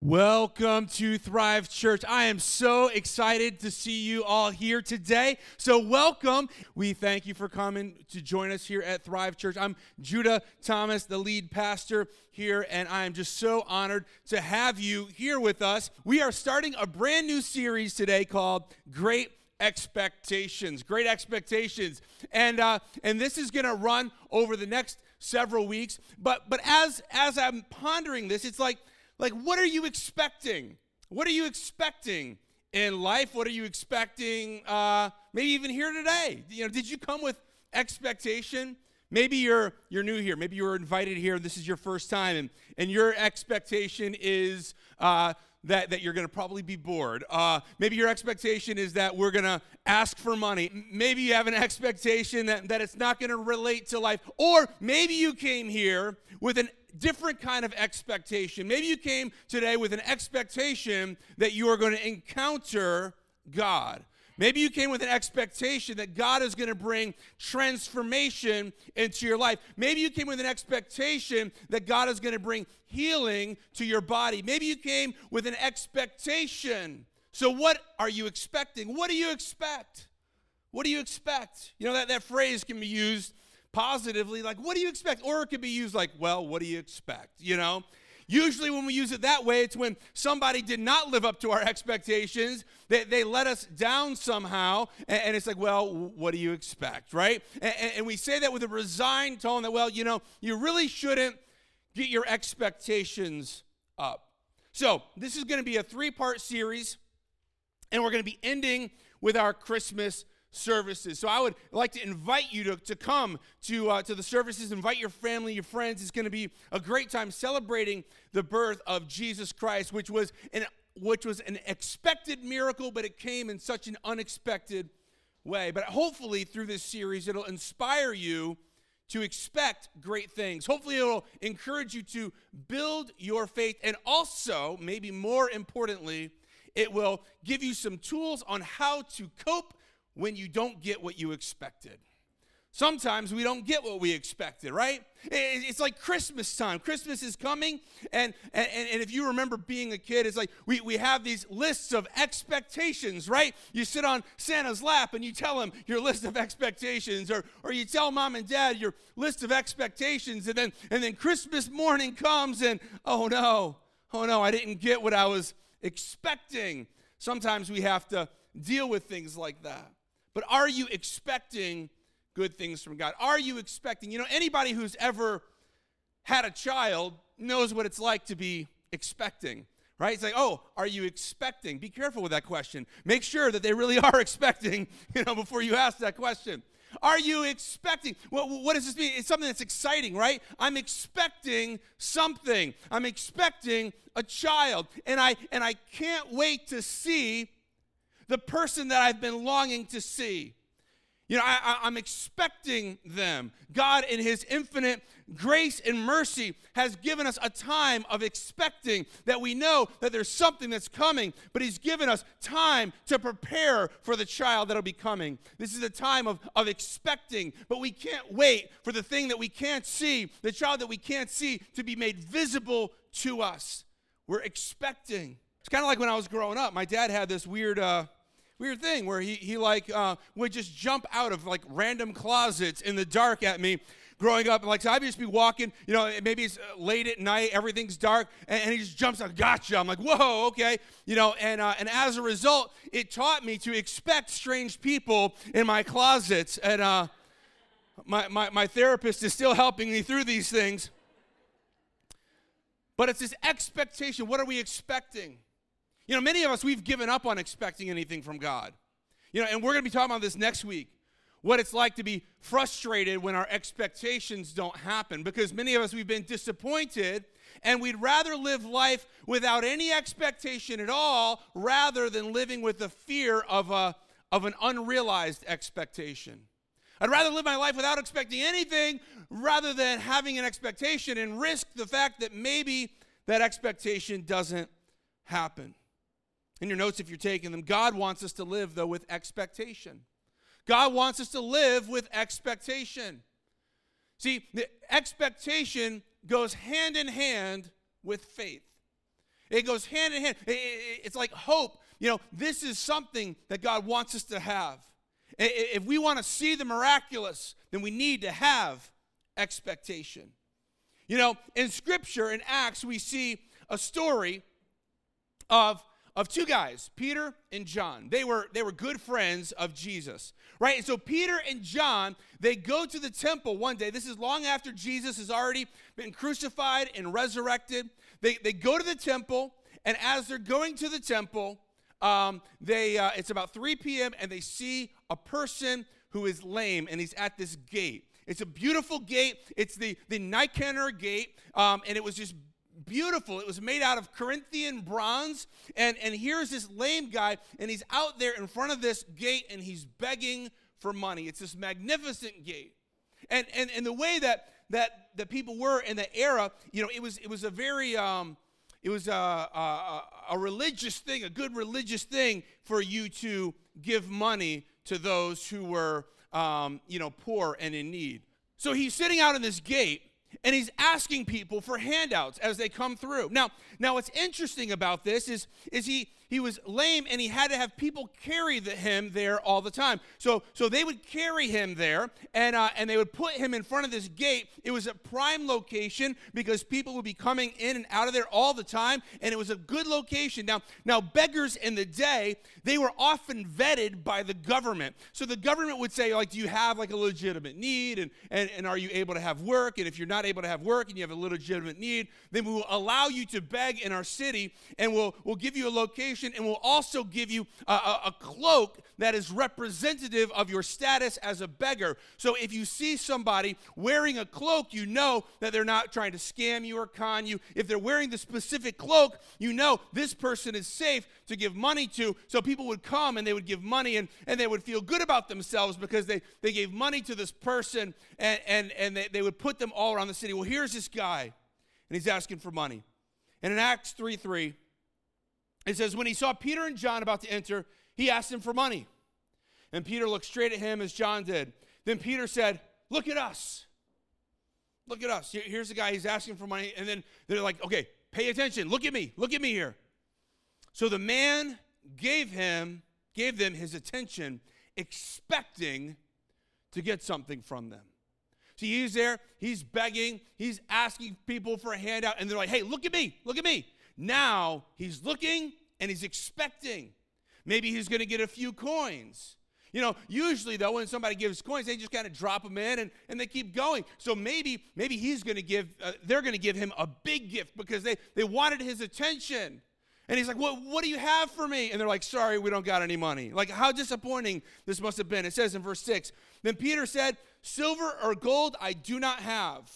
Welcome to Thrive Church. I am so excited to see you all here today. So, welcome. We thank you for coming to join us here at Thrive Church. I'm Judah Thomas, the lead pastor here, and I am just so honored to have you here with us. We are starting a brand new series today called Great Expectations. Great Expectations. And uh, and this is going to run over the next several weeks. But but as as I'm pondering this, it's like like, what are you expecting? What are you expecting in life? What are you expecting, uh, maybe even here today? You know, did you come with expectation? Maybe you're you're new here. Maybe you were invited here. This is your first time, and and your expectation is uh, that that you're going to probably be bored. Uh, maybe your expectation is that we're going to ask for money. Maybe you have an expectation that that it's not going to relate to life, or maybe you came here with an different kind of expectation. Maybe you came today with an expectation that you are going to encounter God. Maybe you came with an expectation that God is going to bring transformation into your life. Maybe you came with an expectation that God is going to bring healing to your body. Maybe you came with an expectation. So, what are you expecting? What do you expect? What do you expect? You know, that, that phrase can be used positively, like, what do you expect? Or it could be used like, well, what do you expect? You know? Usually, when we use it that way, it's when somebody did not live up to our expectations. They, they let us down somehow. And, and it's like, well, what do you expect, right? And, and we say that with a resigned tone that, well, you know, you really shouldn't get your expectations up. So, this is going to be a three part series, and we're going to be ending with our Christmas services. So I would like to invite you to, to come to, uh, to the services, invite your family, your friends. It's going to be a great time celebrating the birth of Jesus Christ, which was an, which was an expected miracle, but it came in such an unexpected way. But hopefully, through this series, it'll inspire you to expect great things. Hopefully, it'll encourage you to build your faith, and also, maybe more importantly, it will give you some tools on how to cope when you don't get what you expected. Sometimes we don't get what we expected, right? It's like Christmas time. Christmas is coming, and, and, and if you remember being a kid, it's like we, we have these lists of expectations, right? You sit on Santa's lap and you tell him your list of expectations, or, or you tell mom and dad your list of expectations, and then, and then Christmas morning comes, and oh no, oh no, I didn't get what I was expecting. Sometimes we have to deal with things like that. But are you expecting good things from God? Are you expecting, you know, anybody who's ever had a child knows what it's like to be expecting, right? It's like, oh, are you expecting? Be careful with that question. Make sure that they really are expecting, you know, before you ask that question. Are you expecting? What, what does this mean? It's something that's exciting, right? I'm expecting something. I'm expecting a child, and I and I can't wait to see the person that I've been longing to see. You know, I, am expecting them. God, in His infinite grace and mercy, has given us a time of expecting that we know that there's something that's coming, but He's given us time to prepare for the child that'll be coming. This is a time of, of expecting, but we can't wait for the thing that we can't see, the child that we can't see, to be made visible to us. We're expecting. It's kind of like when I was growing up. My dad had this weird. Uh, weird thing where he, he like uh, would just jump out of like random closets in the dark at me growing up. Like, so I'd just be walking, you know, maybe it's uh, late at night, everything's dark, and, and he just jumps out, gotcha. I'm like, whoa, okay. You know, and, uh, and as a result, it taught me to expect strange people in my closets. And uh, my, my, my therapist is still helping me through these things. But it's this expectation. What are we expecting? You know, many of us, we've given up on expecting anything from God. You know, and we're going to be talking about this next week what it's like to be frustrated when our expectations don't happen because many of us we've been disappointed and we'd rather live life without any expectation at all rather than living with the fear of a of an unrealized expectation i'd rather live my life without expecting anything rather than having an expectation and risk the fact that maybe that expectation doesn't happen in your notes if you're taking them, God wants us to live, though, with expectation. God wants us to live with expectation. See, the expectation goes hand in hand with faith. It goes hand in hand. It's like hope. You know, this is something that God wants us to have. If we want to see the miraculous, then we need to have expectation. You know, in Scripture, in Acts, we see a story of of two guys, Peter and John. They were they were good friends of Jesus, right? And so Peter and John, they go to the temple one day. This is long after Jesus has already been crucified and resurrected. They they go to the temple, and as they're going to the temple, um, they uh, it's about 3 p.m. and they see a person who is lame, and he's at this gate. It's a beautiful gate. It's the the Nicanor gate, um, and it was just beautiful. It was made out of Corinthian bronze. And, and here's this lame guy, and he's out there in front of this gate and he's begging for money. It's this magnificent gate. And, and, and the way that, that, that people were in the era, you know, it was, it was a very, um, it was a, a, a religious thing, a good religious thing for you to give money to those who were, um, you know, poor and in need. So he's sitting out in this gate and he's asking people for handouts as they come through. Now, now what's interesting about this is, is he he was lame and he had to have people carry the, him there all the time. So, so they would carry him there and, uh, and they would put him in front of this gate. It was a prime location because people would be coming in and out of there all the time, and it was a good location. Now, now beggars in the day, they were often vetted by the government. So the government would say, like, do you have like a legitimate need? And, and, and are you able to have work? And if you're not able to have work and you have a legitimate need, then we will allow you to beg in our city and we'll, we'll give you a location and will also give you a, a, a cloak that is representative of your status as a beggar. So if you see somebody wearing a cloak, you know that they're not trying to scam you or con you. If they're wearing the specific cloak, you know this person is safe to give money to. So people would come and they would give money and, and they would feel good about themselves because they, they gave money to this person and, and, and they, they would put them all around the city. Well, here's this guy, and he's asking for money. And in Acts 3 3, it says, When he saw Peter and John about to enter, he asked them for money. And Peter looked straight at him as John did. Then Peter said, Look at us. Look at us. Here's the guy, he's asking for money. And then they're like, Okay, pay attention. Look at me. Look at me here. So the man gave him, gave them his attention, expecting to get something from them. See, he's there, he's begging, he's asking people for a handout, and they're like, hey, look at me, look at me. Now he's looking and he's expecting. Maybe he's going to get a few coins. You know, usually though, when somebody gives coins, they just kind of drop them in and, and they keep going. So maybe maybe he's going to give, uh, they're going to give him a big gift because they they wanted his attention. And he's like, what, what do you have for me? And they're like, sorry, we don't got any money. Like, how disappointing this must have been. It says in verse 6 Then Peter said, Silver or gold I do not have,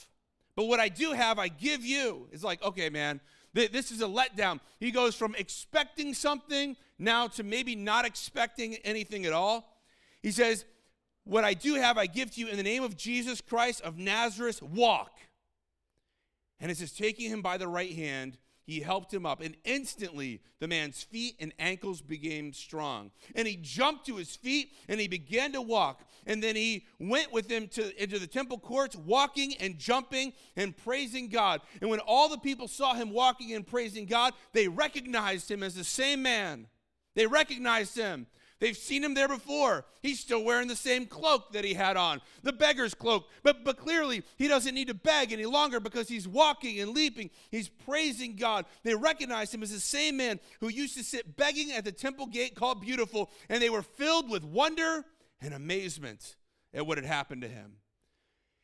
but what I do have I give you. It's like, okay, man, this is a letdown. He goes from expecting something now to maybe not expecting anything at all. He says, What I do have, I give to you in the name of Jesus Christ of Nazareth, walk. And it says, taking him by the right hand, he helped him up, and instantly the man's feet and ankles became strong. And he jumped to his feet and he began to walk. And then he went with him to, into the temple courts, walking and jumping and praising God. And when all the people saw him walking and praising God, they recognized him as the same man. They recognized him. They've seen him there before. He's still wearing the same cloak that he had on, the beggar's cloak. But, but clearly, he doesn't need to beg any longer because he's walking and leaping. He's praising God. They recognize him as the same man who used to sit begging at the temple gate called Beautiful, and they were filled with wonder and amazement at what had happened to him.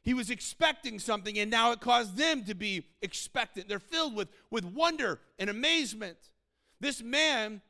He was expecting something, and now it caused them to be expectant. They're filled with, with wonder and amazement. This man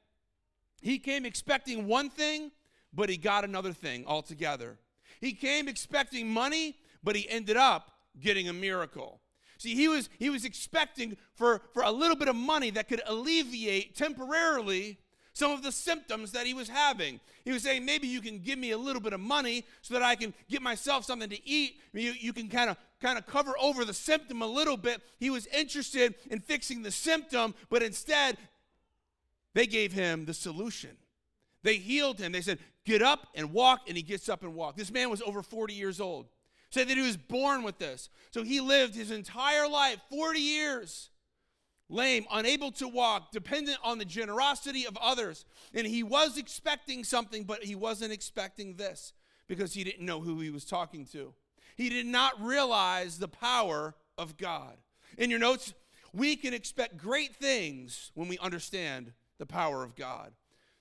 he came expecting one thing, but he got another thing altogether. He came expecting money, but he ended up getting a miracle. See, he was, he was expecting for, for a little bit of money that could alleviate temporarily some of the symptoms that he was having. He was saying, maybe you can give me a little bit of money so that I can get myself something to eat. You, you can kind of kind of cover over the symptom a little bit. He was interested in fixing the symptom, but instead they gave him the solution. They healed him. They said, Get up and walk. And he gets up and walks. This man was over 40 years old. Said that he was born with this. So he lived his entire life, 40 years, lame, unable to walk, dependent on the generosity of others. And he was expecting something, but he wasn't expecting this because he didn't know who he was talking to. He did not realize the power of God. In your notes, we can expect great things when we understand the power of God.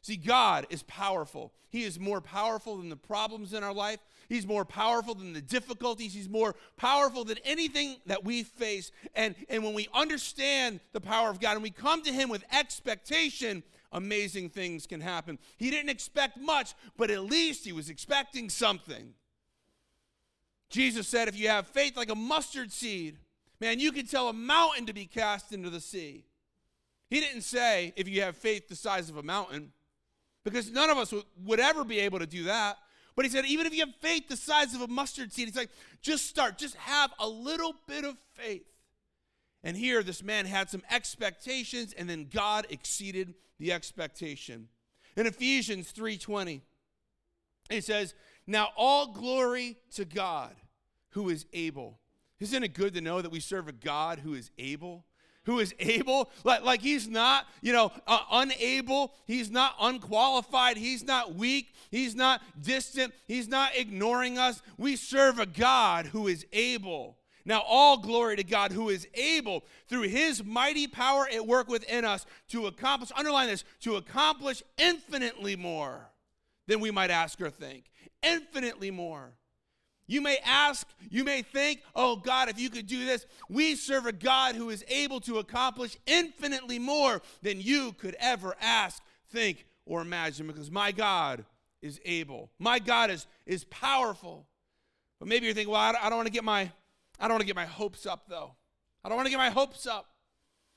See, God is powerful. He is more powerful than the problems in our life. He's more powerful than the difficulties. He's more powerful than anything that we face. And, and when we understand the power of God and we come to Him with expectation, amazing things can happen. He didn't expect much, but at least He was expecting something. Jesus said, if you have faith like a mustard seed, man, you can tell a mountain to be cast into the sea. He didn't say, if you have faith the size of a mountain because none of us would ever be able to do that. But he said, even if you have faith the size of a mustard seed, he's like, just start, just have a little bit of faith. And here, this man had some expectations, and then God exceeded the expectation. In Ephesians 3:20, it says, Now all glory to God who is able. Isn't it good to know that we serve a God who is able? Who is able, like, like he's not, you know, uh, unable, he's not unqualified, he's not weak, he's not distant, he's not ignoring us. We serve a God who is able. Now, all glory to God who is able, through his mighty power at work within us, to accomplish, underline this, to accomplish infinitely more than we might ask or think. Infinitely more. You may ask, you may think, oh God, if you could do this. We serve a God who is able to accomplish infinitely more than you could ever ask, think, or imagine because my God is able. My God is, is powerful. But maybe you're thinking, well, I don't, don't want to get my I don't want to get my hopes up though. I don't want to get my hopes up.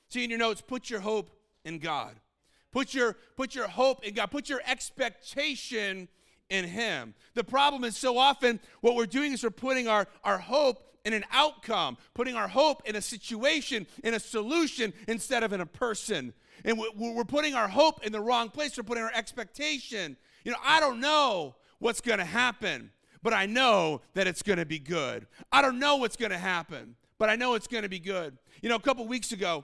See in your notes, put your hope in God. Put your put your hope in God. Put your expectation in Him. The problem is so often what we're doing is we're putting our, our hope in an outcome, putting our hope in a situation, in a solution, instead of in a person. And we're putting our hope in the wrong place. We're putting our expectation. You know, I don't know what's going to happen, but I know that it's going to be good. I don't know what's going to happen, but I know it's going to be good. You know, a couple weeks ago,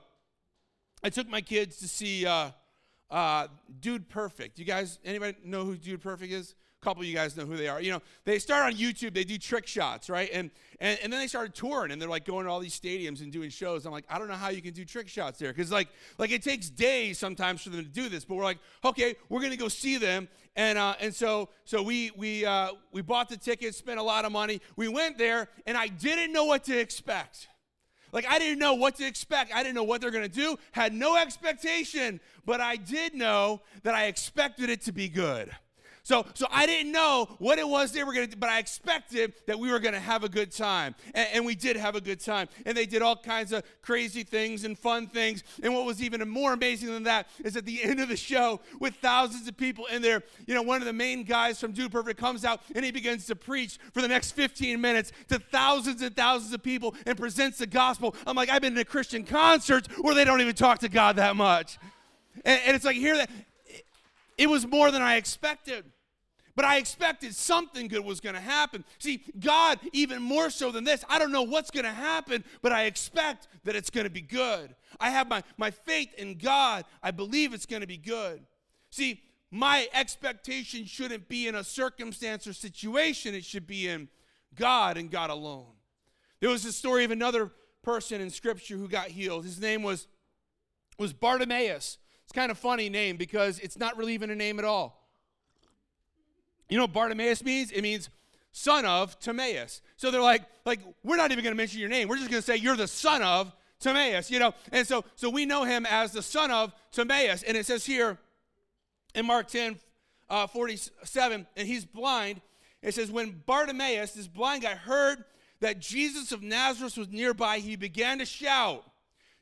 I took my kids to see uh, uh, Dude Perfect. You guys, anybody know who Dude Perfect is? A couple of you guys know who they are. You know, they start on YouTube, they do trick shots, right? And, and, and then they started touring and they're like going to all these stadiums and doing shows. I'm like, I don't know how you can do trick shots there. Because like, like it takes days sometimes for them to do this. But we're like, okay, we're gonna go see them. And uh, and so so we we uh, we bought the tickets, spent a lot of money. We went there, and I didn't know what to expect. Like, I didn't know what to expect. I didn't know what they're going to do, had no expectation, but I did know that I expected it to be good. So, so I didn't know what it was they were going to do, but I expected that we were going to have a good time. And, and, we did have a good time. And they did all kinds of crazy things and fun things. And what was even more amazing than that is at the end of the show, with thousands of people in there, you know, one of the main guys from Dude Perfect comes out and he begins to preach for the next 15 minutes to thousands and thousands of people and presents the gospel. I'm like, I've been to Christian concerts where they don't even talk to God that much. And, and it's like, here that it was more than I expected. But I expected something good was going to happen. See, God, even more so than this, I don't know what's going to happen, but I expect that it's going to be good. I have my, my faith in God. I believe it's going to be good. See, my expectation shouldn't be in a circumstance or situation, it should be in God and God alone. There was a story of another person in Scripture who got healed. His name was, was Bartimaeus. It's kind of funny name because it's not really even a name at all. You know what Bartimaeus means? It means son of Timaeus. So they're like, like, we're not even going to mention your name. We're just going to say you're the son of Timaeus, you know? And so, so we know him as the son of Timaeus. And it says here in Mark 10, uh, 47, and he's blind. It says, when Bartimaeus, this blind guy, heard that Jesus of Nazareth was nearby, he began to shout,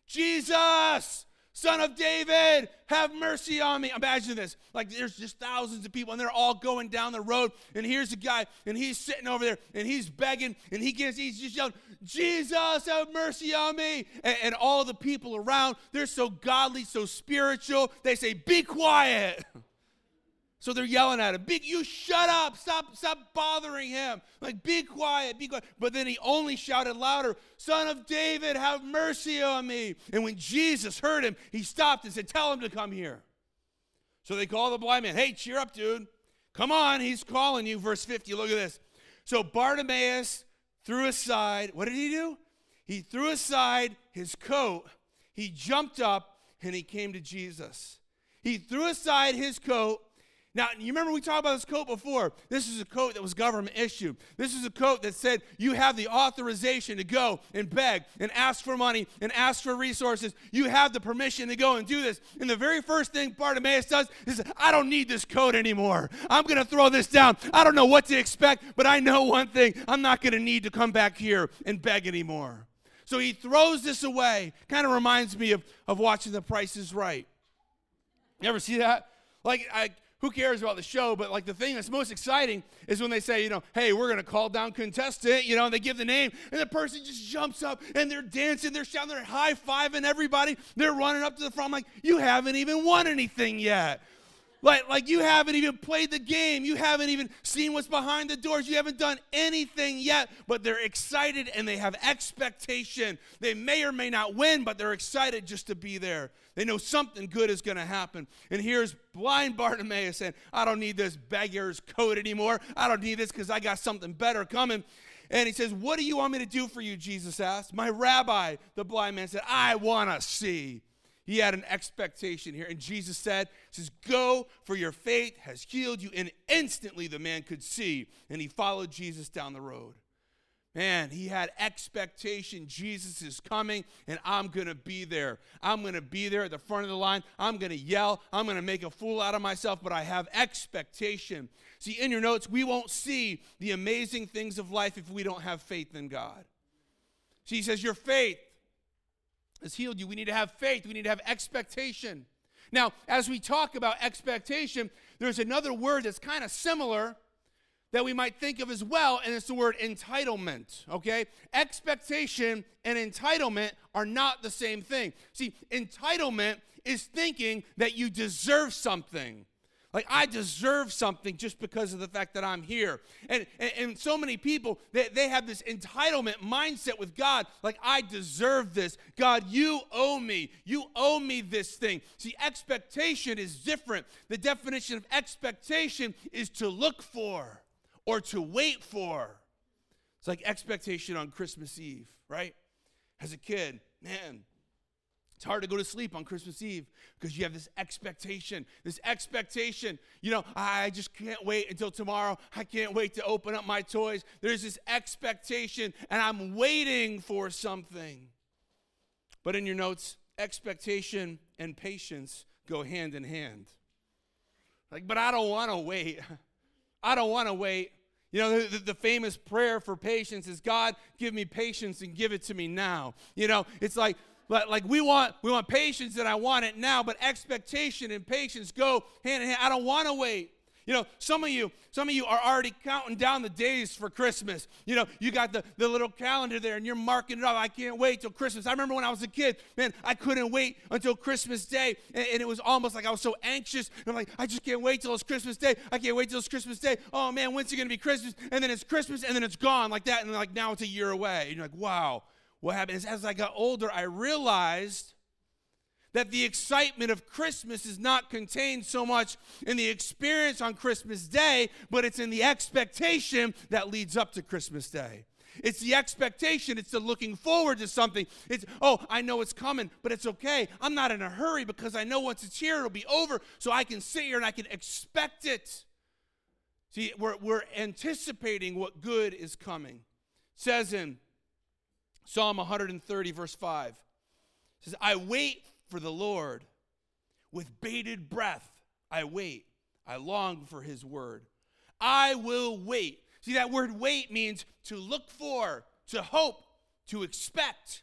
Jesus, Son of David, have mercy on me. Imagine this. Like there's just thousands of people and they're all going down the road. And here's a guy and he's sitting over there and he's begging and he gets, he's just yelling, Jesus, have mercy on me. And, and all the people around, they're so godly, so spiritual. They say, be quiet. So they're yelling at him, Big, you shut up, stop, stop bothering him. Like, be quiet, be quiet. But then he only shouted louder, Son of David, have mercy on me. And when Jesus heard him, he stopped and said, Tell him to come here. So they call the blind man, Hey, cheer up, dude. Come on, he's calling you. Verse 50, look at this. So Bartimaeus threw aside, what did he do? He threw aside his coat, he jumped up, and he came to Jesus. He threw aside his coat now, you remember we talked about this coat before. This is a coat that was government issued. This is a coat that said you have the authorization to go and beg and ask for money and ask for resources. You have the permission to go and do this. And the very first thing Bartimaeus does is, I don't need this coat anymore. I'm going to throw this down. I don't know what to expect, but I know one thing I'm not going to need to come back here and beg anymore. So he throws this away. Kind of reminds me of, of watching The Price is Right. You ever see that? Like, I who cares about the show? But like the thing that's most exciting is when they say, you know, hey, we're to call down contestant, you know, and they give the name, and the person just jumps up and they're dancing, they're shouting, they're high fiving everybody, they're running up to the front. I'm like, you haven't even won anything yet. Like, like you haven't even played the game. You haven't even seen what's behind the doors. You haven't done anything yet, but they're excited and they have expectation. They may or may not win, but they're excited just to be there. They know something good is going to happen. And here's blind Bartimaeus saying, I don't need this beggar's coat anymore. I don't need this because I got something better coming. And he says, What do you want me to do for you? Jesus asked. My rabbi, the blind man said, I want to see. He had an expectation here. And Jesus said, says, Go, for your faith has healed you. And instantly the man could see. And he followed Jesus down the road. Man, he had expectation. Jesus is coming, and I'm going to be there. I'm going to be there at the front of the line. I'm going to yell. I'm going to make a fool out of myself, but I have expectation. See, in your notes, we won't see the amazing things of life if we don't have faith in God. See, he says, Your faith has healed you. We need to have faith, we need to have expectation. Now, as we talk about expectation, there's another word that's kind of similar that we might think of as well, and it's the word entitlement, okay? Expectation and entitlement are not the same thing. See, entitlement is thinking that you deserve something. Like, I deserve something just because of the fact that I'm here. And, and, and, so many people, they, they have this entitlement mindset with God. Like, I deserve this. God, you owe me. You owe me this thing. See, expectation is different. The definition of expectation is to look for or to wait for. It's like expectation on Christmas Eve, right? As a kid, man, it's hard to go to sleep on Christmas Eve because you have this expectation, this expectation. You know, I just can't wait until tomorrow. I can't wait to open up my toys. There's this expectation, and I'm waiting for something. But in your notes, expectation and patience go hand in hand. Like, but I don't want to wait. I don't want to wait. You know, the, the, famous prayer for patience is God, give me patience and give it to me now. You know, it's like, but like we want we want patience and I want it now, but expectation and patience go hand in hand. I don't want to wait. You know, some of you, some of you are already counting down the days for Christmas. You know, you got the, the little calendar there and you're marking it off. I can't wait till Christmas. I remember when I was a kid, man, I couldn't wait until Christmas Day. And, and it was almost like I was so anxious. And I'm like, I just can't wait till it's Christmas Day. I can't wait till it's Christmas Day. Oh man, when's it gonna be Christmas? And then it's Christmas and then it's gone like that. And like now it's a year away. And you're like, wow what happened is as I got older, I realized that the excitement of Christmas is not contained so much in the experience on Christmas Day, but it's in the expectation that leads up to Christmas Day. It's the expectation, it's the looking forward to something. It's, oh, I know it's coming, but it's okay. I'm not in a hurry because I know once it's here, it'll be over, so I can sit here and I can expect it. See, we're, we're anticipating what good is coming. It says in Psalm 130, verse 5 says, I wait for the Lord with bated breath. I wait. I long for his word. I will wait. See, that word wait means to look for, to hope, to expect,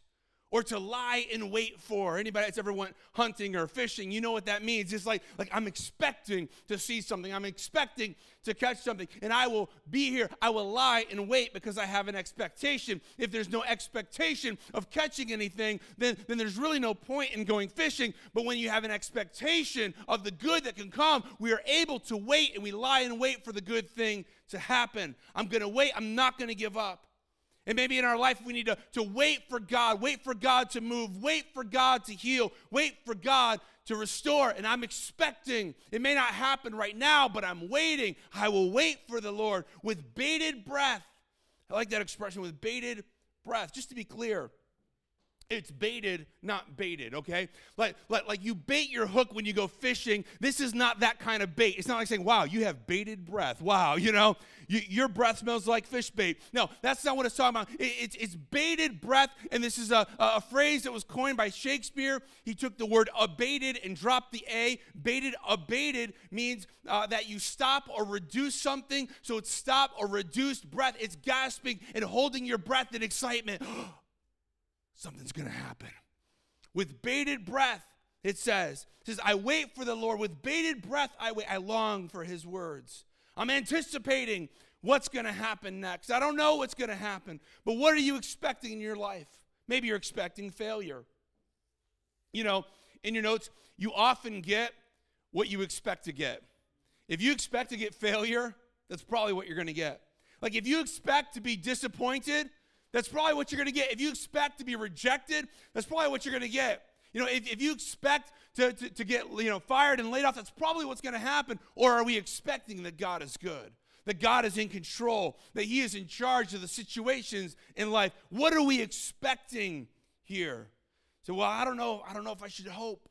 or to lie in wait for. Anybody that's ever went hunting or fishing, you know what that means. It's like, like I'm expecting to see something. I'm expecting to catch something. And I will be here. I will lie and wait because I have an expectation. If there's no expectation of catching anything, then, then there's really no point in going fishing. But when you have an expectation of the good that can come, we are able to wait and we lie and wait for the good thing to happen. I'm to wait. I'm not to give up. And maybe in our life, we need to, to wait for God, wait for God to move, wait for God to heal, wait for God to restore. And I'm expecting, it may not happen right now, but I'm waiting. I will wait for the Lord with bated breath. I like that expression with bated breath. Just to be clear, it's bated, not baited, okay? Like, like, like you bait your hook when you go fishing. This is not that kind of bait. It's not like saying, wow, you have baited breath. Wow, you know, you, your breath smells like fish bait. No, that's not what it's talking about. It, it's, it's bated breath, and this is a, a phrase that was coined by Shakespeare. He took the word abated and dropped the A. Bated, abated means uh, that you stop or reduce something. So it's stop or reduced breath. It's gasping and holding your breath in excitement. something's going to happen. With bated breath, it says, it says, I wait for the Lord. With bated breath, I wait. I long for his words. I'm anticipating what's going to happen next. I don't know what's going to happen, but what are you expecting in your life? Maybe you're expecting failure. You know, in your notes, you often get what you expect to get. If you expect to get failure, that's probably what you're going to get. Like if you expect to be disappointed, that's probably what you're going to get. If you expect to be rejected, that's probably what you're going to get. You know, if, if you expect to, to, to get, you know, fired and laid off, that's probably what's going to happen. Or are we expecting that God is good? That God is in control, that He is in charge of the situations in life. What are we expecting here? So, well, I don't know. I don't know if I should hope.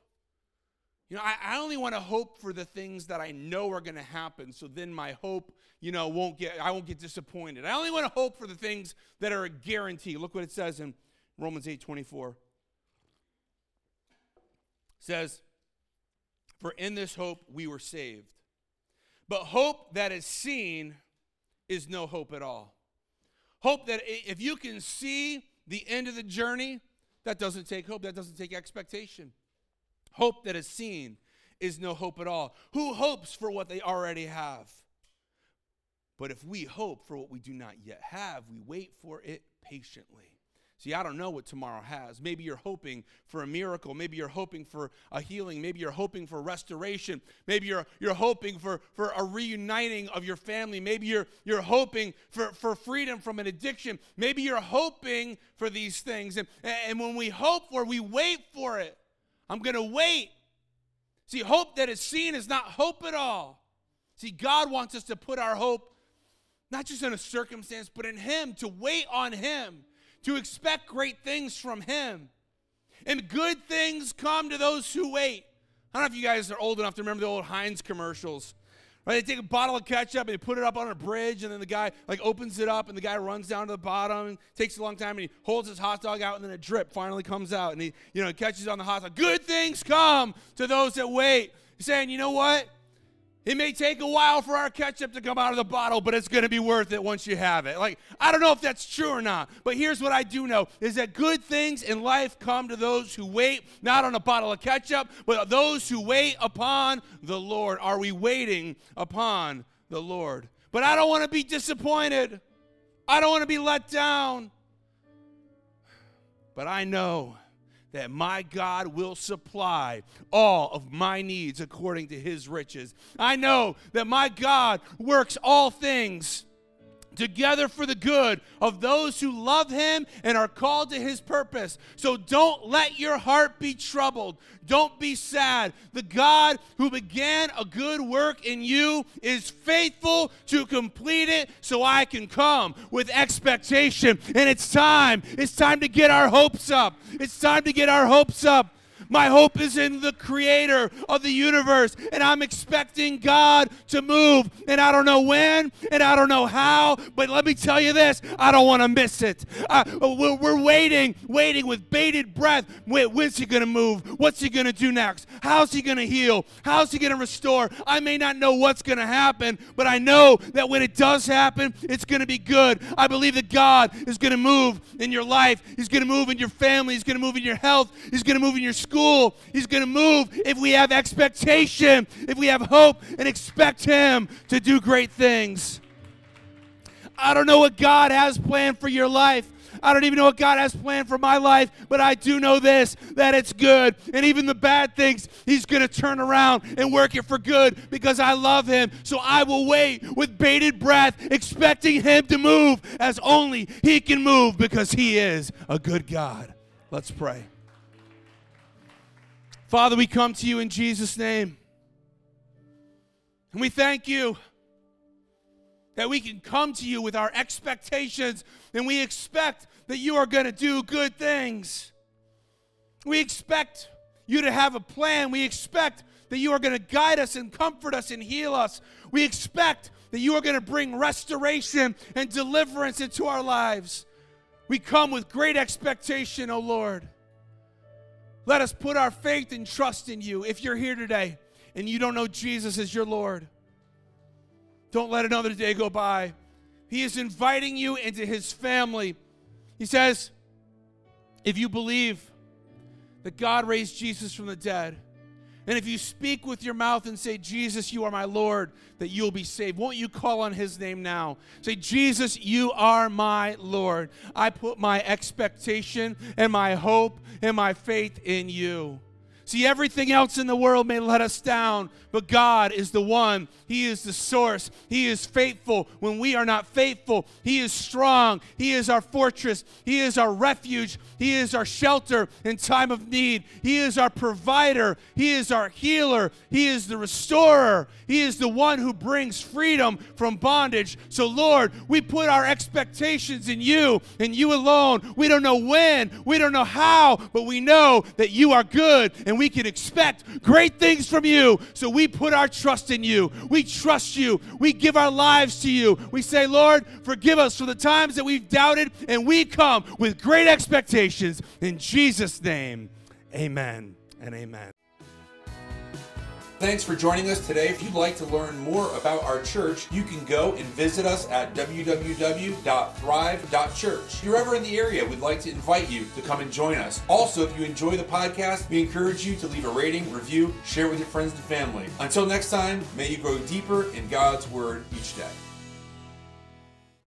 You know, I, I only want to hope for the things that I know are going to happen. So then my hope you know, won't get, I won't get disappointed. I only want to hope for the things that are a guarantee. Look what it says in Romans 8 24. It says, For in this hope we were saved. But hope that is seen is no hope at all. Hope that if you can see the end of the journey, that doesn't take hope, that doesn't take expectation. Hope that is seen is no hope at all. Who hopes for what they already have? But if we hope for what we do not yet have, we wait for it patiently. See, I don't know what tomorrow has. Maybe you're hoping for a miracle. Maybe you're hoping for a healing. Maybe you're hoping for restoration. Maybe you're, you're hoping for, for a reuniting of your family. Maybe you're, you're hoping for, for freedom from an addiction. Maybe you're hoping for these things. And, and when we hope for we wait for it. I'm going to wait. See, hope that is seen is not hope at all. See, God wants us to put our hope not just in a circumstance, but in Him, to wait on Him, to expect great things from Him. And good things come to those who wait. I don't know if you guys are old enough to remember the old Heinz commercials. Right? They take a bottle of ketchup and they put it up on a bridge, and then the guy like opens it up, and the guy runs down to the bottom. And takes a long time, and he holds his hot dog out, and then a drip finally comes out, and he you know catches on the hot dog. Good things come to those that wait. He's saying, you know what? It may take a while for our ketchup to come out of the bottle, but it's going to be worth it once you have it. Like, I don't know if that's true or not, but here's what I do know is that good things in life come to those who wait, not on a bottle of ketchup, but those who wait upon the Lord. Are we waiting upon the Lord? But I don't want to be disappointed. I don't want to be let down. But I know that my God will supply all of my needs according to his riches. I know that my God works all things together for the good of those who love him and are called to his purpose. So don't let your heart be troubled. Don't be sad. The God who began a good work in you is faithful to complete it so I can come with expectation. And it's time. It's time to get our hopes up. It's time to get our hopes up. My hope is in the creator of the universe, and I'm expecting God to move. And I don't know when, and I don't know how, but let me tell you this I don't want to miss it. Uh, we're, we're waiting, waiting with bated breath. Wait, when's he going to move? What's he going to do next? How's he going to heal? How's he going to restore? I may not know what's going to happen, but I know that when it does happen, it's going to be good. I believe that God is going to move in your life. He's going to move in your family. He's going to move in your health. He's going to move in your school. He's going to move if we have expectation, if we have hope and expect Him to do great things. I don't know what God has planned for your life. I don't even know what God has planned for my life, but I do know this that it's good. And even the bad things, He's going to turn around and work it for good because I love Him. So I will wait with bated breath, expecting Him to move as only He can move because He is a good God. Let's pray. Father, we come to you in Jesus' name. And we thank you that we can come to you with our expectations and we expect that you are going to do good things. We expect you to have a plan. We expect that you are going to guide us and comfort us and heal us. We expect that you are going to bring restoration and deliverance into our lives. We come with great expectation, O oh Lord. Let us put our faith and trust in you. If you're here today and you don't know Jesus as your Lord, don't let another day go by. He is inviting you into his family. He says, if you believe that God raised Jesus from the dead, and if you speak with your mouth and say, Jesus, you are my Lord, that you'll be saved. Won't you call on his name now? Say, Jesus, you are my Lord. I put my expectation and my hope and my faith in you. See, everything else in the world may let us down, but God is the one. He is the source. He is faithful when we are not faithful. He is strong. He is our fortress. He is our refuge. He is our shelter in time of need. He is our provider. He is our healer. He is the restorer. He is the one who brings freedom from bondage. So, Lord, we put our expectations in you and you alone. We don't know when, we don't know how, but we know that you are good and we can expect great things from you. So we put our trust in you. We trust you. We give our lives to you. We say, Lord, forgive us for the times that we've doubted, and we come with great expectations. In Jesus' name, amen and amen. Thanks for joining us today. If you'd like to learn more about our church, you can go and visit us at www.thrive.church. If you're ever in the area, we'd like to invite you to come and join us. Also, if you enjoy the podcast, we encourage you to leave a rating, review, share with your friends and family. Until next time, may you grow deeper in God's Word each day.